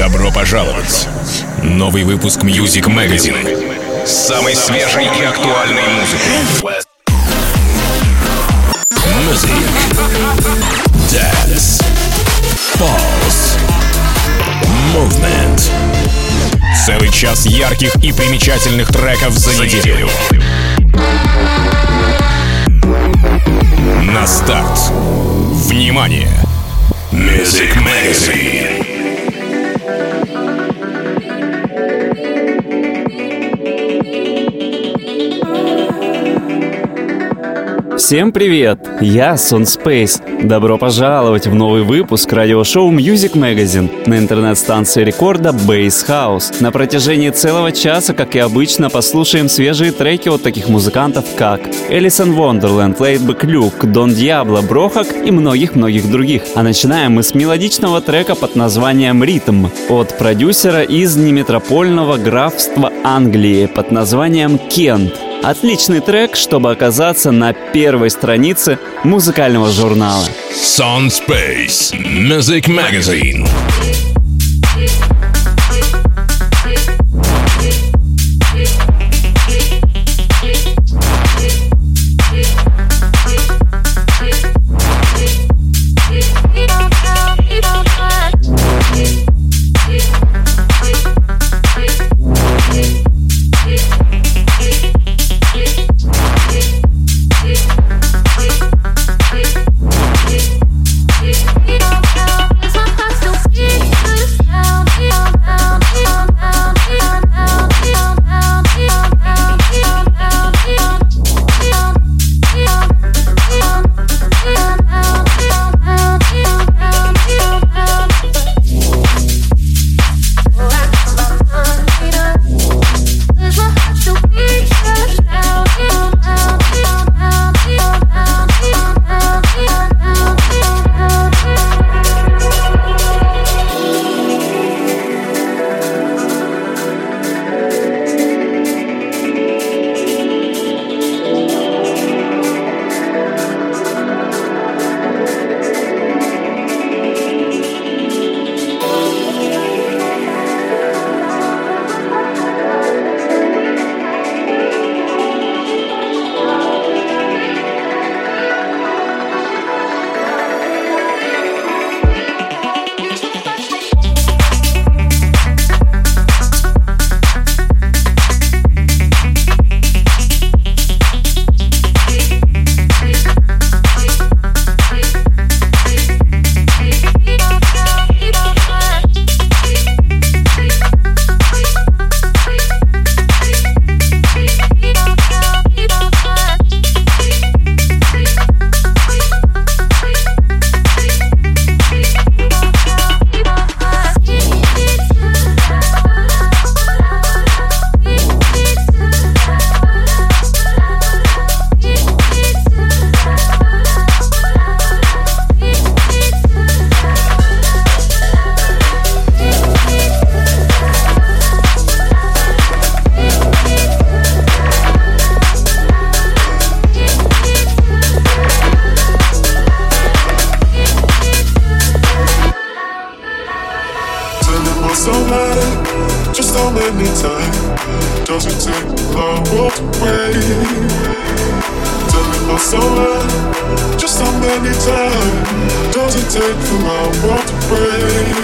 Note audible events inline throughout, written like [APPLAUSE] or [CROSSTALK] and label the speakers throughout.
Speaker 1: Добро пожаловать! Новый выпуск Music Magazine с самой свежей и актуальной музыкой. Music, Dance, Pulse, Movement. Целый час ярких и примечательных треков за неделю. На старт. Внимание! Music Magazine.
Speaker 2: Всем привет! Я Сон Space. Добро пожаловать в новый выпуск радиошоу Music Magazine на интернет-станции рекорда Bass House. На протяжении целого часа, как и обычно, послушаем свежие треки от таких музыкантов, как Элисон Wonderland, Laidback Luke, Дон Диабло, Брохак и многих-многих других. А начинаем мы с мелодичного трека под названием «Ритм» от продюсера из неметропольного графства Англии под названием «Кент». Отличный трек, чтобы оказаться на первой странице музыкального журнала.
Speaker 1: Sun Space Music Magazine.
Speaker 3: so high, just how many times does it take my world away? Telling my soul just how many times does it take for my world to break?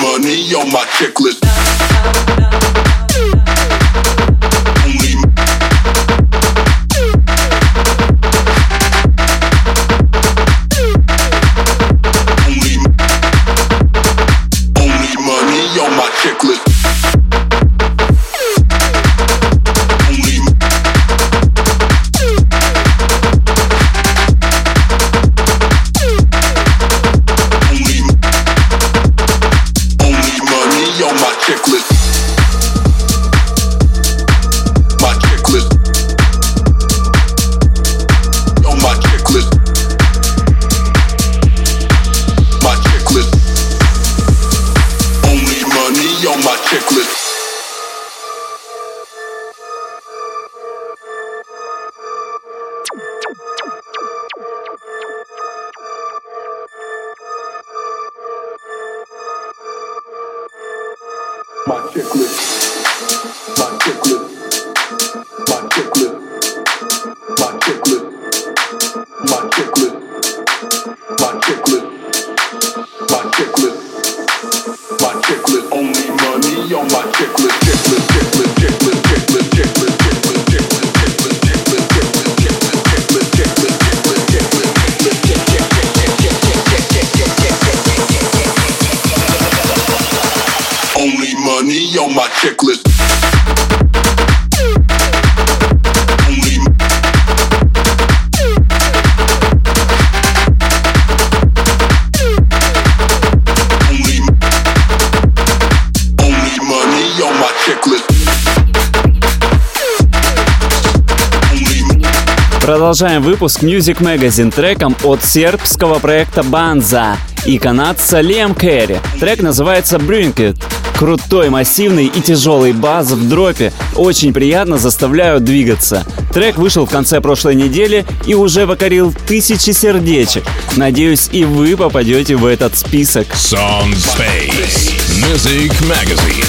Speaker 4: money on my checklist.
Speaker 2: Продолжаем выпуск Music Magazine треком от сербского проекта Банза и канадца Лем Керри. Трек называется Bring It. Крутой, массивный и тяжелый бас в дропе очень приятно заставляют двигаться. Трек вышел в конце прошлой недели и уже покорил тысячи сердечек. Надеюсь, и вы попадете в этот список.
Speaker 1: Sound Space Music Magazine.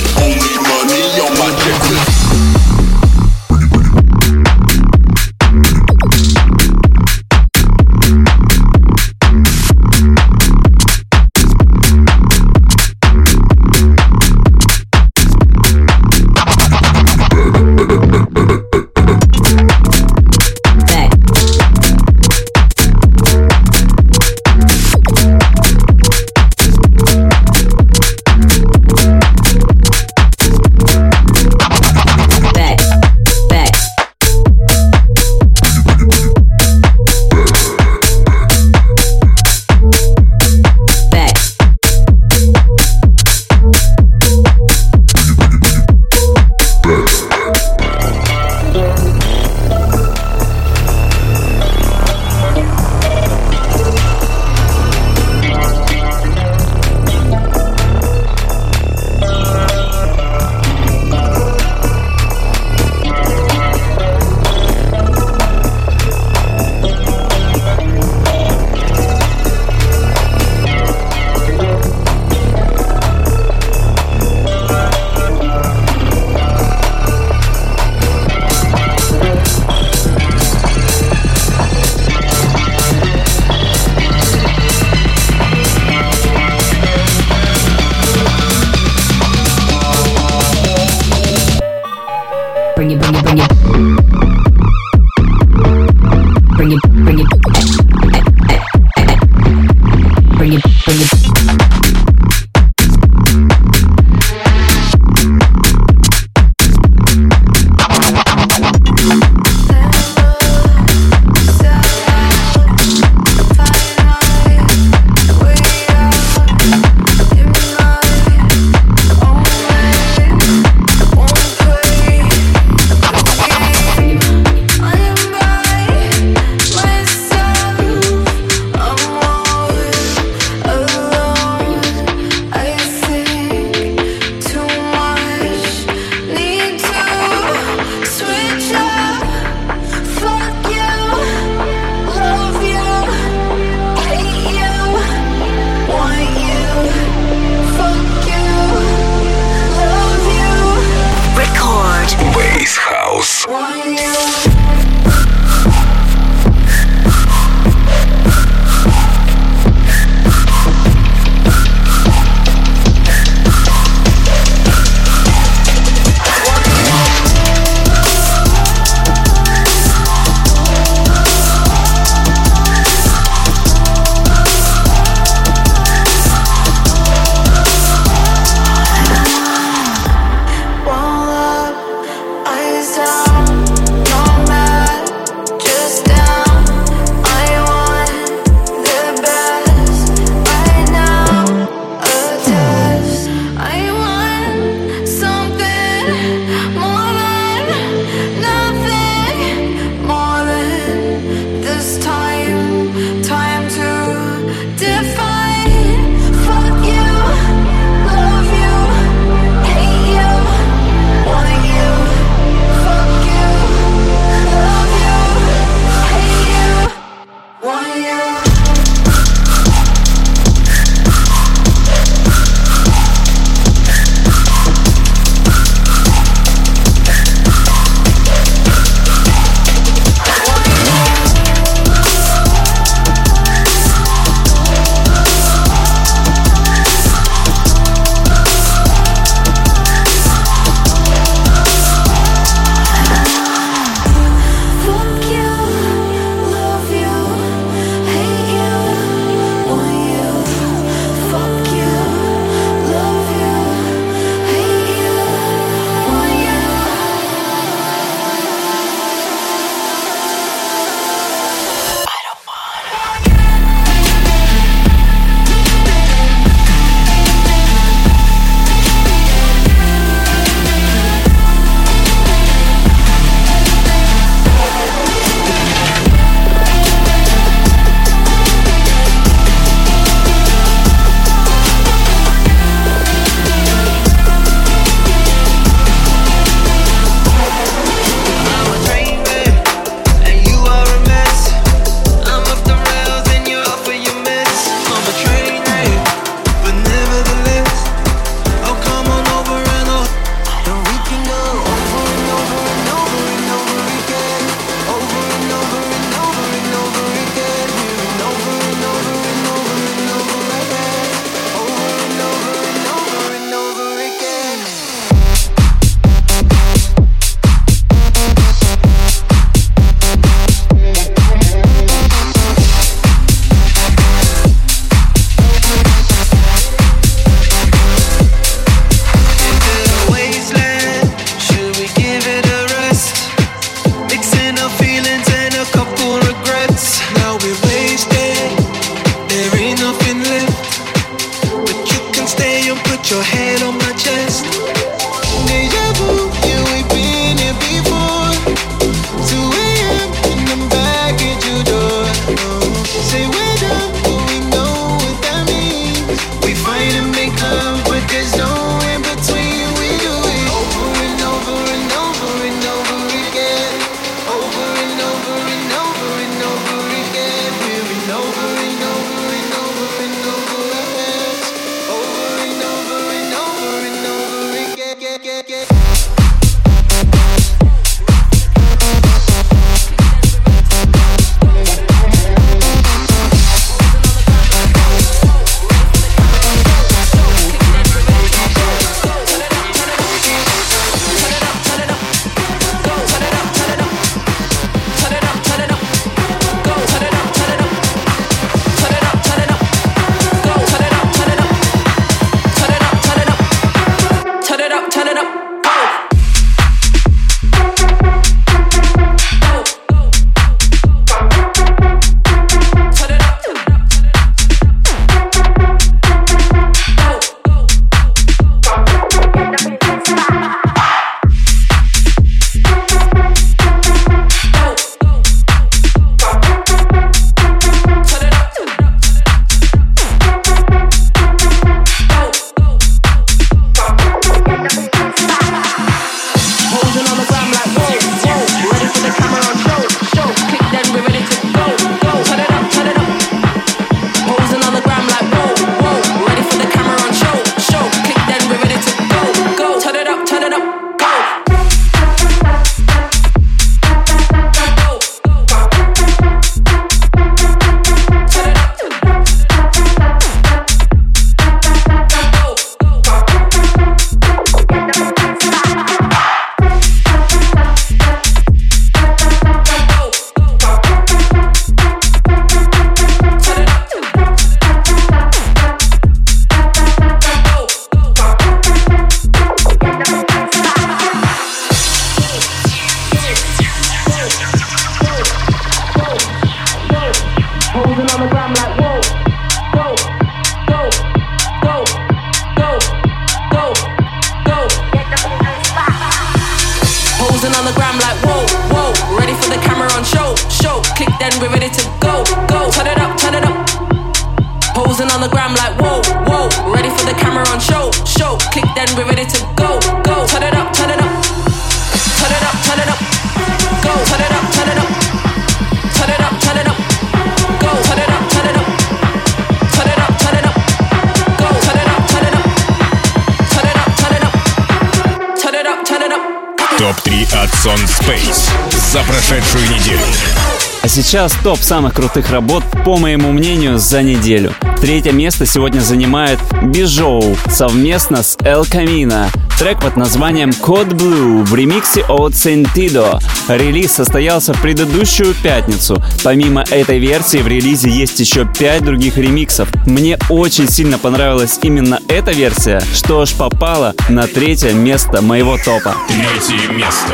Speaker 2: Сейчас топ самых крутых работ, по моему мнению, за неделю. Третье место сегодня занимает Бижоу совместно с El Camino. Трек под названием Code Blue в ремиксе от Sentido. Релиз состоялся в предыдущую пятницу. Помимо этой версии в релизе есть еще пять других ремиксов. Мне очень сильно понравилась именно эта версия, что аж попала на третье место моего топа.
Speaker 1: Третье место.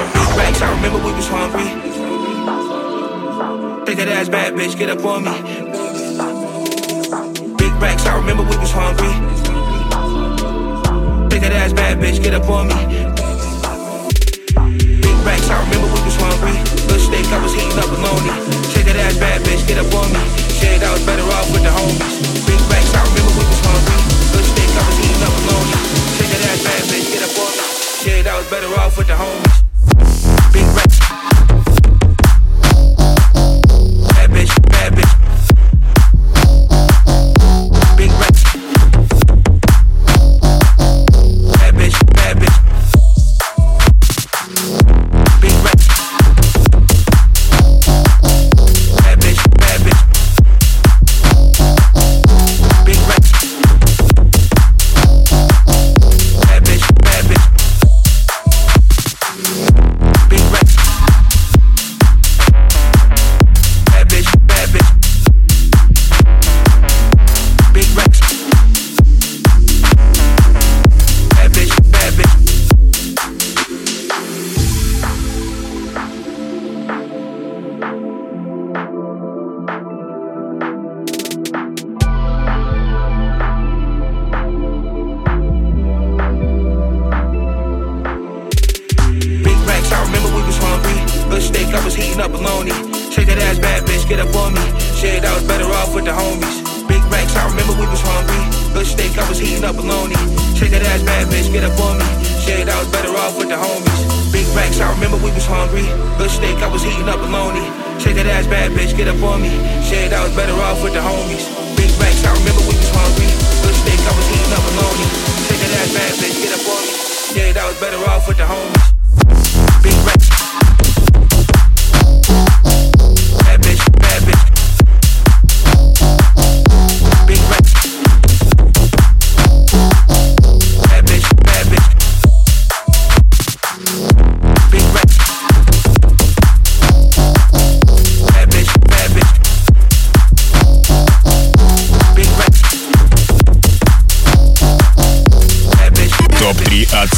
Speaker 5: Take that ass bad bitch, get up on me. Big racks, I remember we was hungry. Take that ass bad bitch, get up on me. Big racks, I remember we was hungry. Little steak, I was heating up bologna. Take that ass bad bitch, get up on me. Said I was better off with the homies. Big racks, I remember we was hungry. Little steak, I was heating up bologna. Take that ass bad bitch, get up on me. Said I was better off with the homies. Up bologna. Shake that ass, bad bitch, get up on me. Shit, I was better off with the homies. Big racks, I remember we was hungry. Good steak, I was heating up bologna. Shake that ass, bad bitch, get up on me. Shit, I was better off with the homies. Big racks, I remember we was hungry. Good steak, I was heating up bologna. Shake that ass, bad bitch, get up on me. Shit, I was better off with the homies. Big racks, I remember we was hungry. Good steak, I was heating up bologna. Shake that ass, bad bitch, get up on me. Shit, I was better off with the homies. Big racks.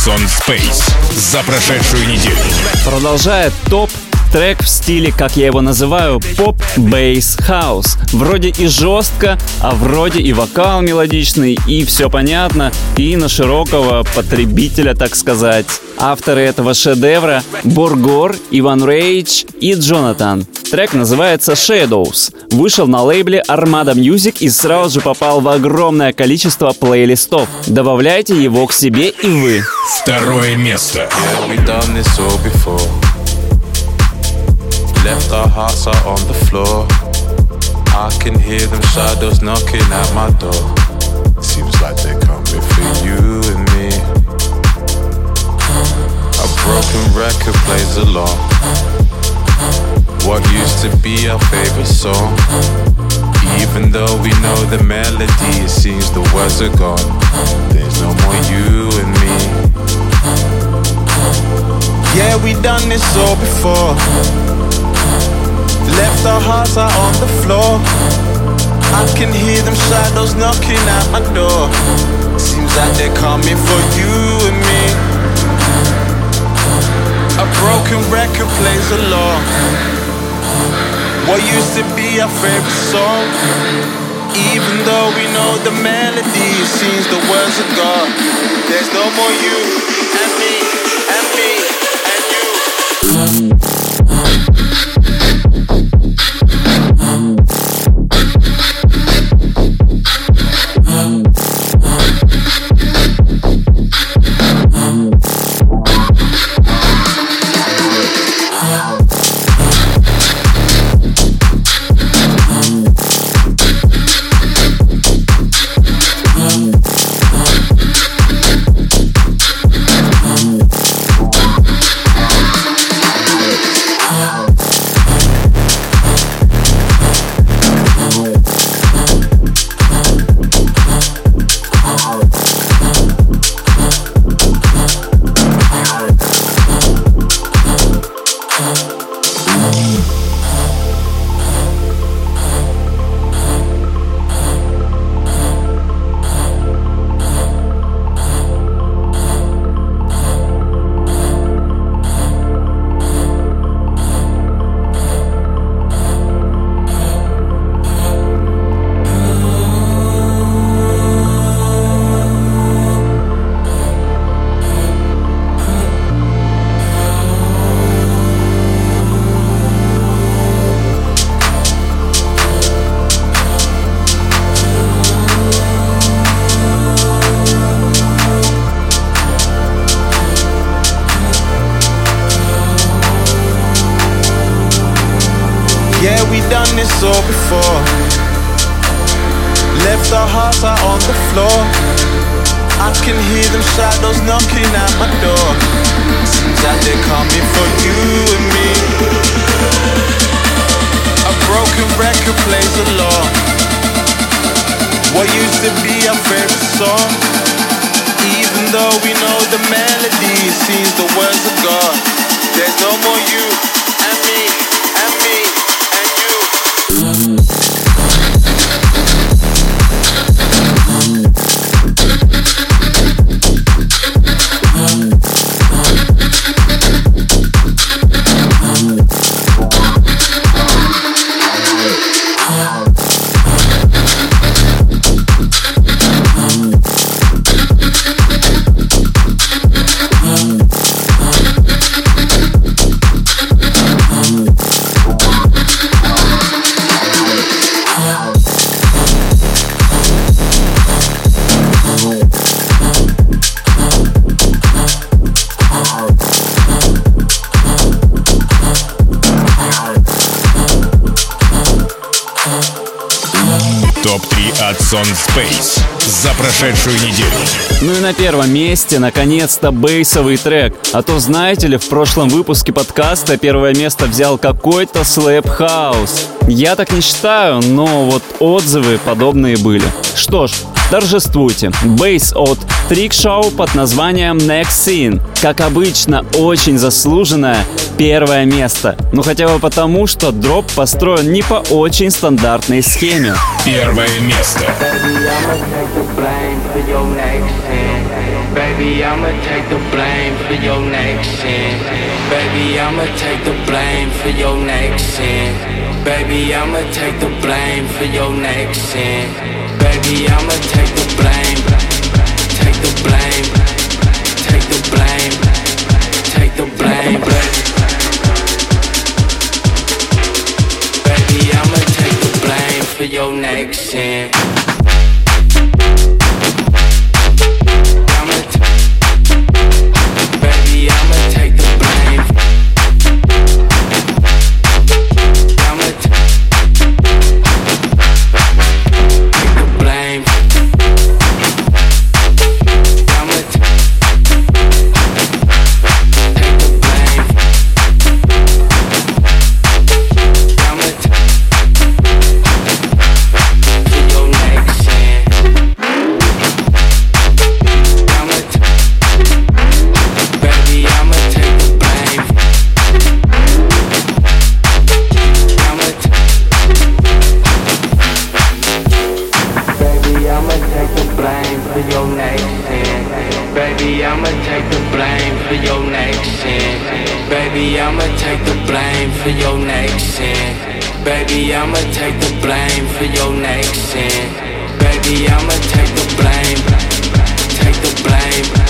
Speaker 1: Sound Space за прошедшую неделю.
Speaker 2: Продолжает топ трек в стиле, как я его называю, pop bass house. Вроде и жестко, а вроде и вокал мелодичный, и все понятно, и на широкого потребителя, так сказать. Авторы этого шедевра — Borgore, Иван Рейдж и Джонатан. Трек называется Shadows. Вышел на лейбле Armada Music и сразу же попал в огромное количество плейлистов. Добавляйте его к себе и вы.
Speaker 1: Второе место.
Speaker 6: Yeah, we done this all before. Left our hearts out on the floor. I can hear them shadows knocking at my door. Seems like they're coming for you and me. A broken record plays along. What used to be our favorite song. Even though we know the melody, it seems the words are gone. There's no more you and me. Yeah, we done this all before. Left our hearts out on the floor. I can hear them shadows knocking at my door. Seems like they're coming for you and me. A broken record plays along. What used to be our favorite song. Even though we know the melody, it seems the words are gone. There's no more you and me and me and you.
Speaker 1: Прошедшую неделю.
Speaker 2: Ну и на первом месте, наконец-то, bass овый трек. А то, знаете ли, в прошлом выпуске подкаста первое место взял какой-то slap house. Я так не считаю, но вот отзывы подобные были. Что ж, торжествуйте. Bass от Show под названием Next Scene. Как обычно, очень заслуженное первое место. Ну хотя бы потому, что дроп построен не по очень стандартной схеме.
Speaker 1: Первое место.
Speaker 7: Baby, I'ma take the blame for your next sin. Baby, I'ma take the blame for your next sin. Baby, I'ma take the blame for your next sin. Baby, I'ma take the blame. For your next sin. Baby, I'ma take the blame for your next sin. Baby, I'ma take the blame. Take the blame.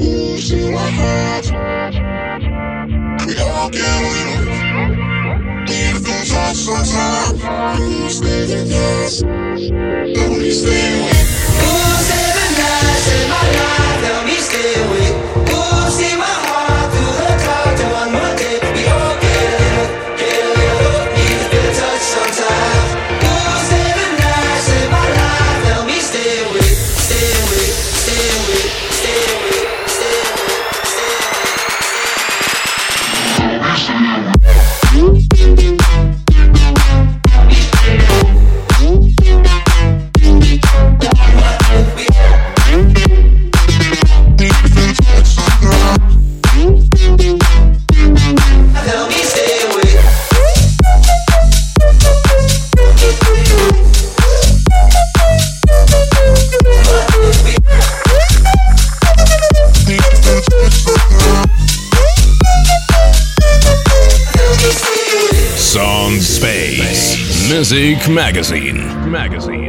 Speaker 8: Using my heart We get If Who's leaving yours? Who's living nights in my life? Music Magazine. Magazine.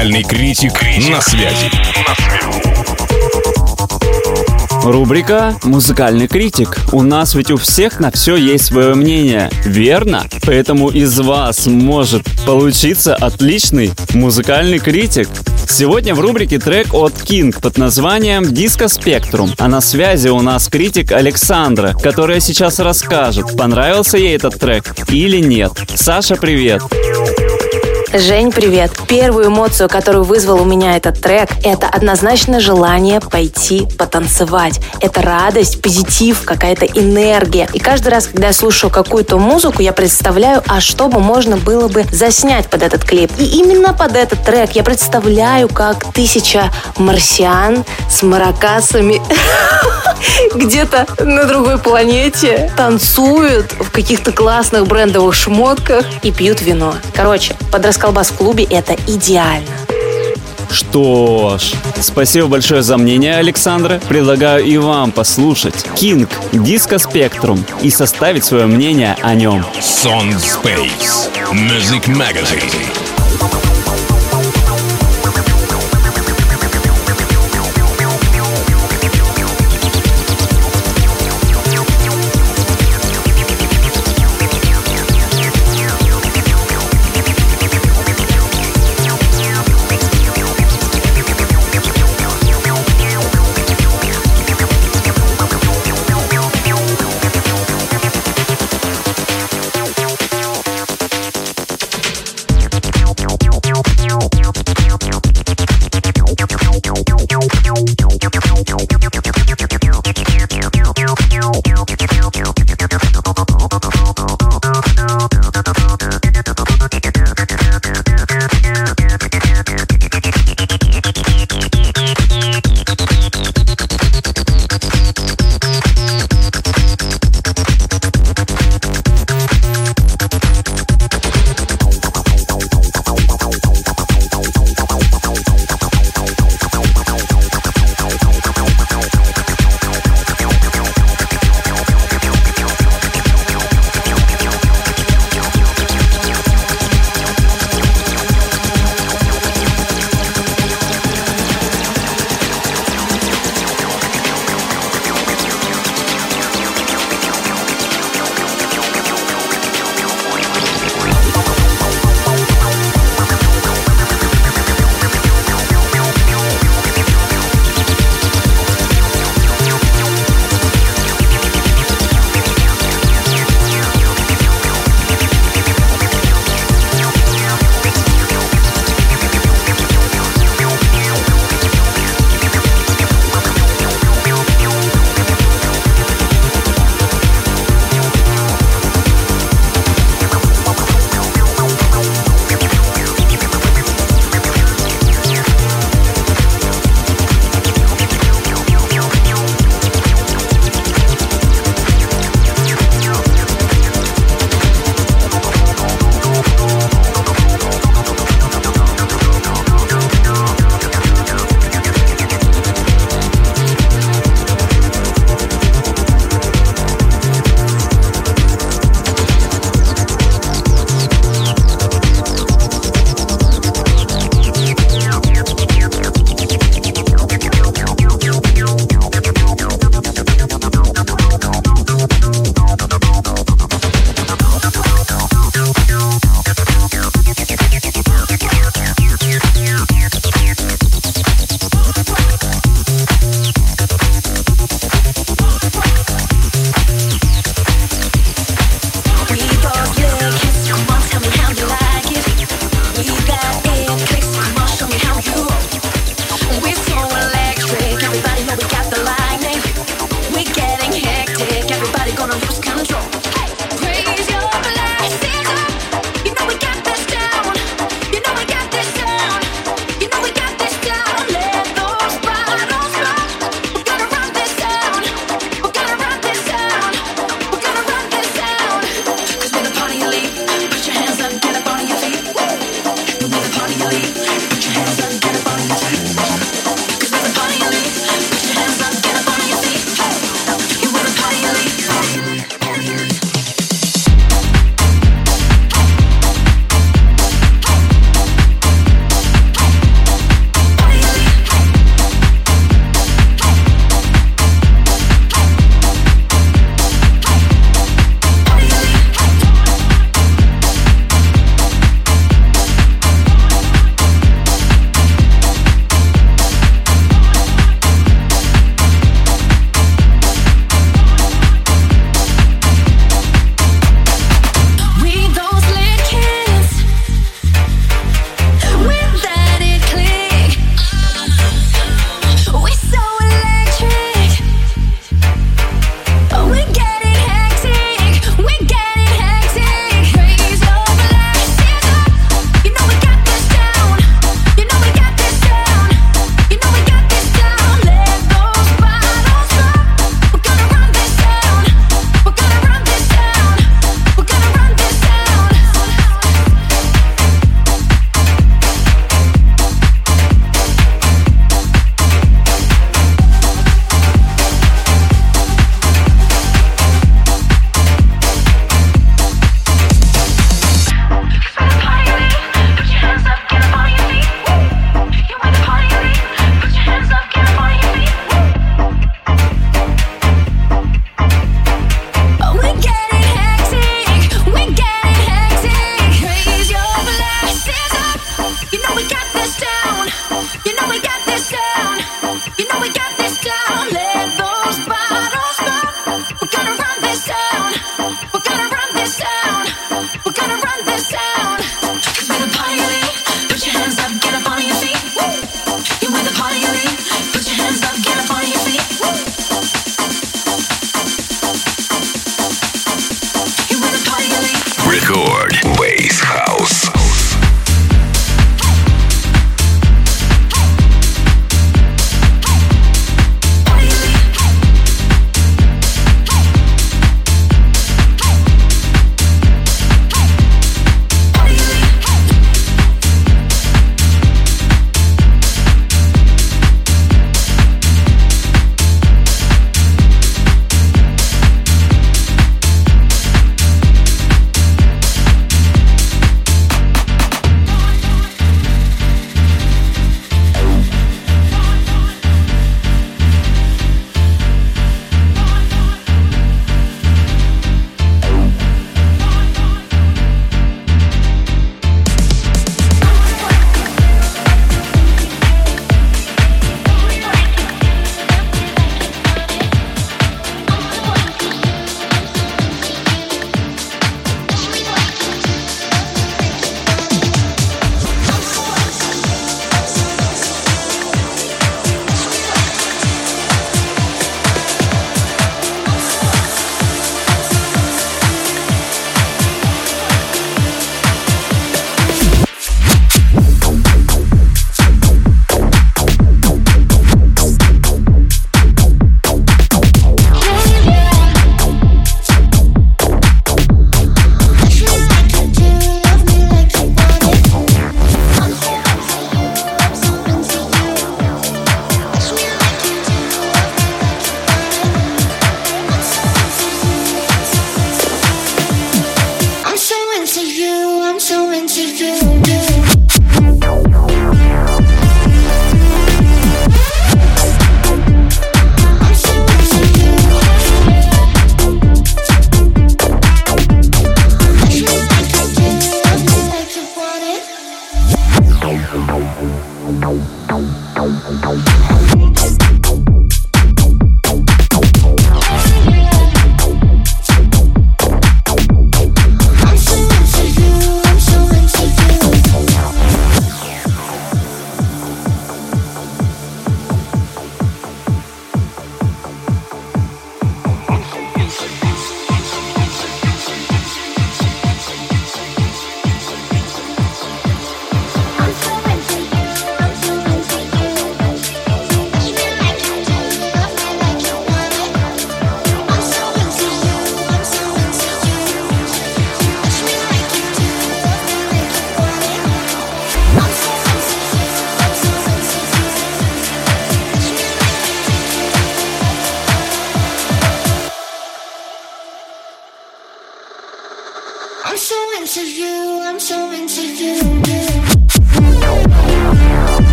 Speaker 1: Музыкальный критик на связи.
Speaker 2: Рубрика «Музыкальный критик». У нас ведь у всех на все есть свое мнение, верно? Поэтому из вас может получиться отличный музыкальный критик. Сегодня в рубрике трек от King под названием «Диско Спектрум». А на связи у нас критик Александра, которая сейчас расскажет, понравился ей этот трек или нет. Саша, привет!
Speaker 9: Жень, привет. Первую эмоцию, которую вызвал у меня этот трек, это однозначно желание пойти потанцевать. Это радость, позитив, какая-то энергия. И каждый раз, когда я слушаю какую-то музыку, я представляю, а что бы можно было бы заснять под этот клип. И именно под этот трек я представляю, как тысяча марсиан с маракасами [LAUGHS] где-то на другой планете танцуют в каких-то классных брендовых шмотках и пьют вино. Короче, под расколбас в клубе это идеально.
Speaker 2: Что ж, спасибо большое за мнение, Александра. Предлагаю и вам послушать King Disco Spectrum и составить свое мнение о нем.
Speaker 1: Sound Space. Music Magazine.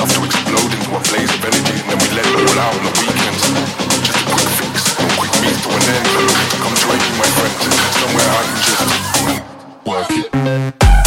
Speaker 4: Enough to explode into a blaze of energy, and then we let it all out on the weekends. Just a quick fix, no quick to an end. Come my somewhere I can just. Work it.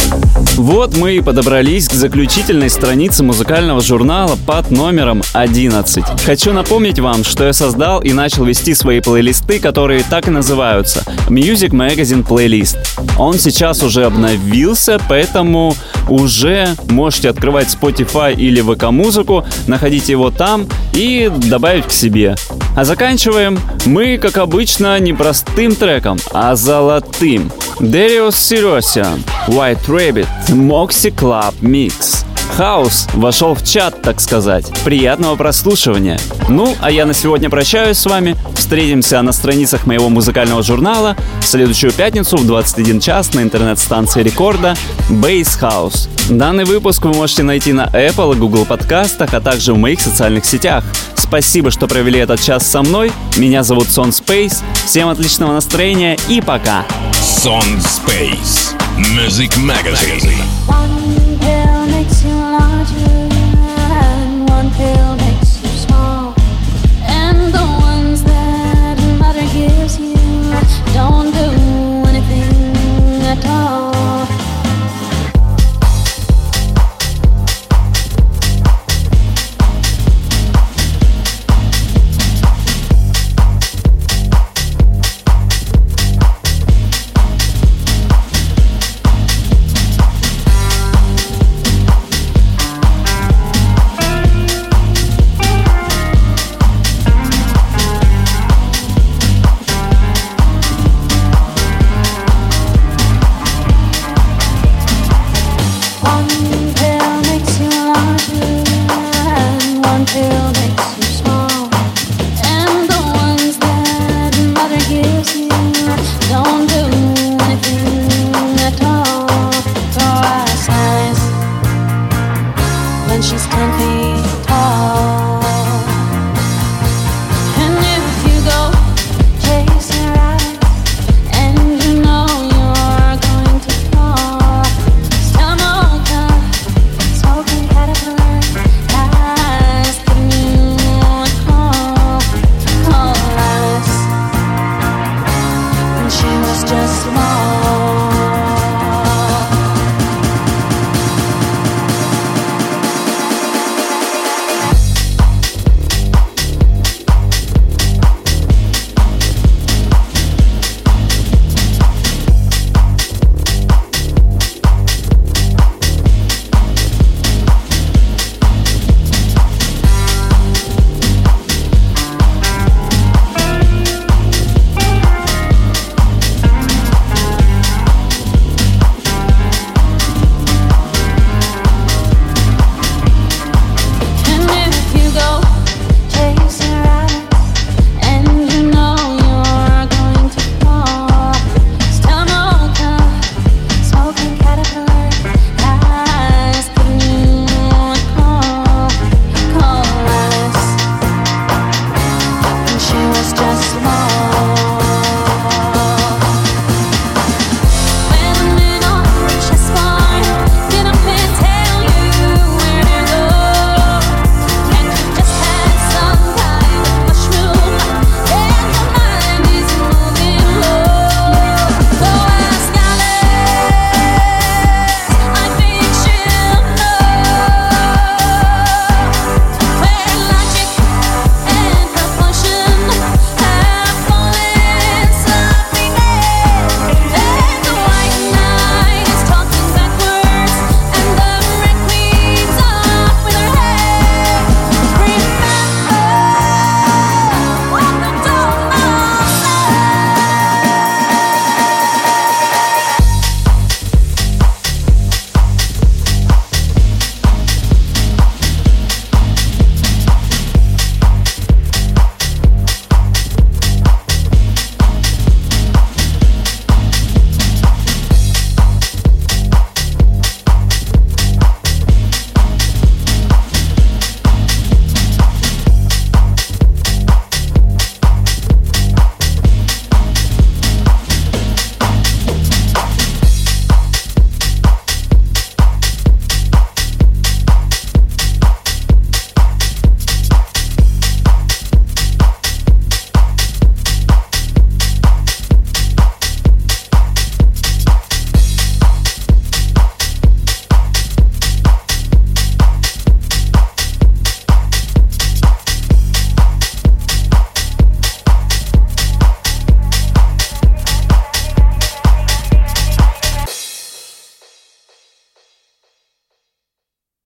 Speaker 2: Вот мы и подобрались к заключительной странице музыкального журнала под номером 11. Хочу напомнить вам, что я создал и начал вести свои плейлисты, которые так и называются Music Magazine Playlist. Он сейчас уже обновился, поэтому уже можете открывать Spotify или VK музыку, находить его там и добавить к себе. А заканчиваем мы, как обычно, не простым треком, а золотым. Darius Sirosian, White Rabbit, Moxie Club Mix. Хаус вошел в чат, так сказать. Приятного прослушивания. Ну, а я на сегодня прощаюсь с вами. Встретимся на страницах моего музыкального журнала в следующую пятницу в 21 час на интернет-станции рекорда Bass House. Данный выпуск вы можете найти на Apple и Google подкастах, а также в моих социальных сетях. Спасибо, что провели этот час со мной. Меня зовут Сон Space. Всем отличного настроения и пока.
Speaker 10: Сон Space Music Magazine.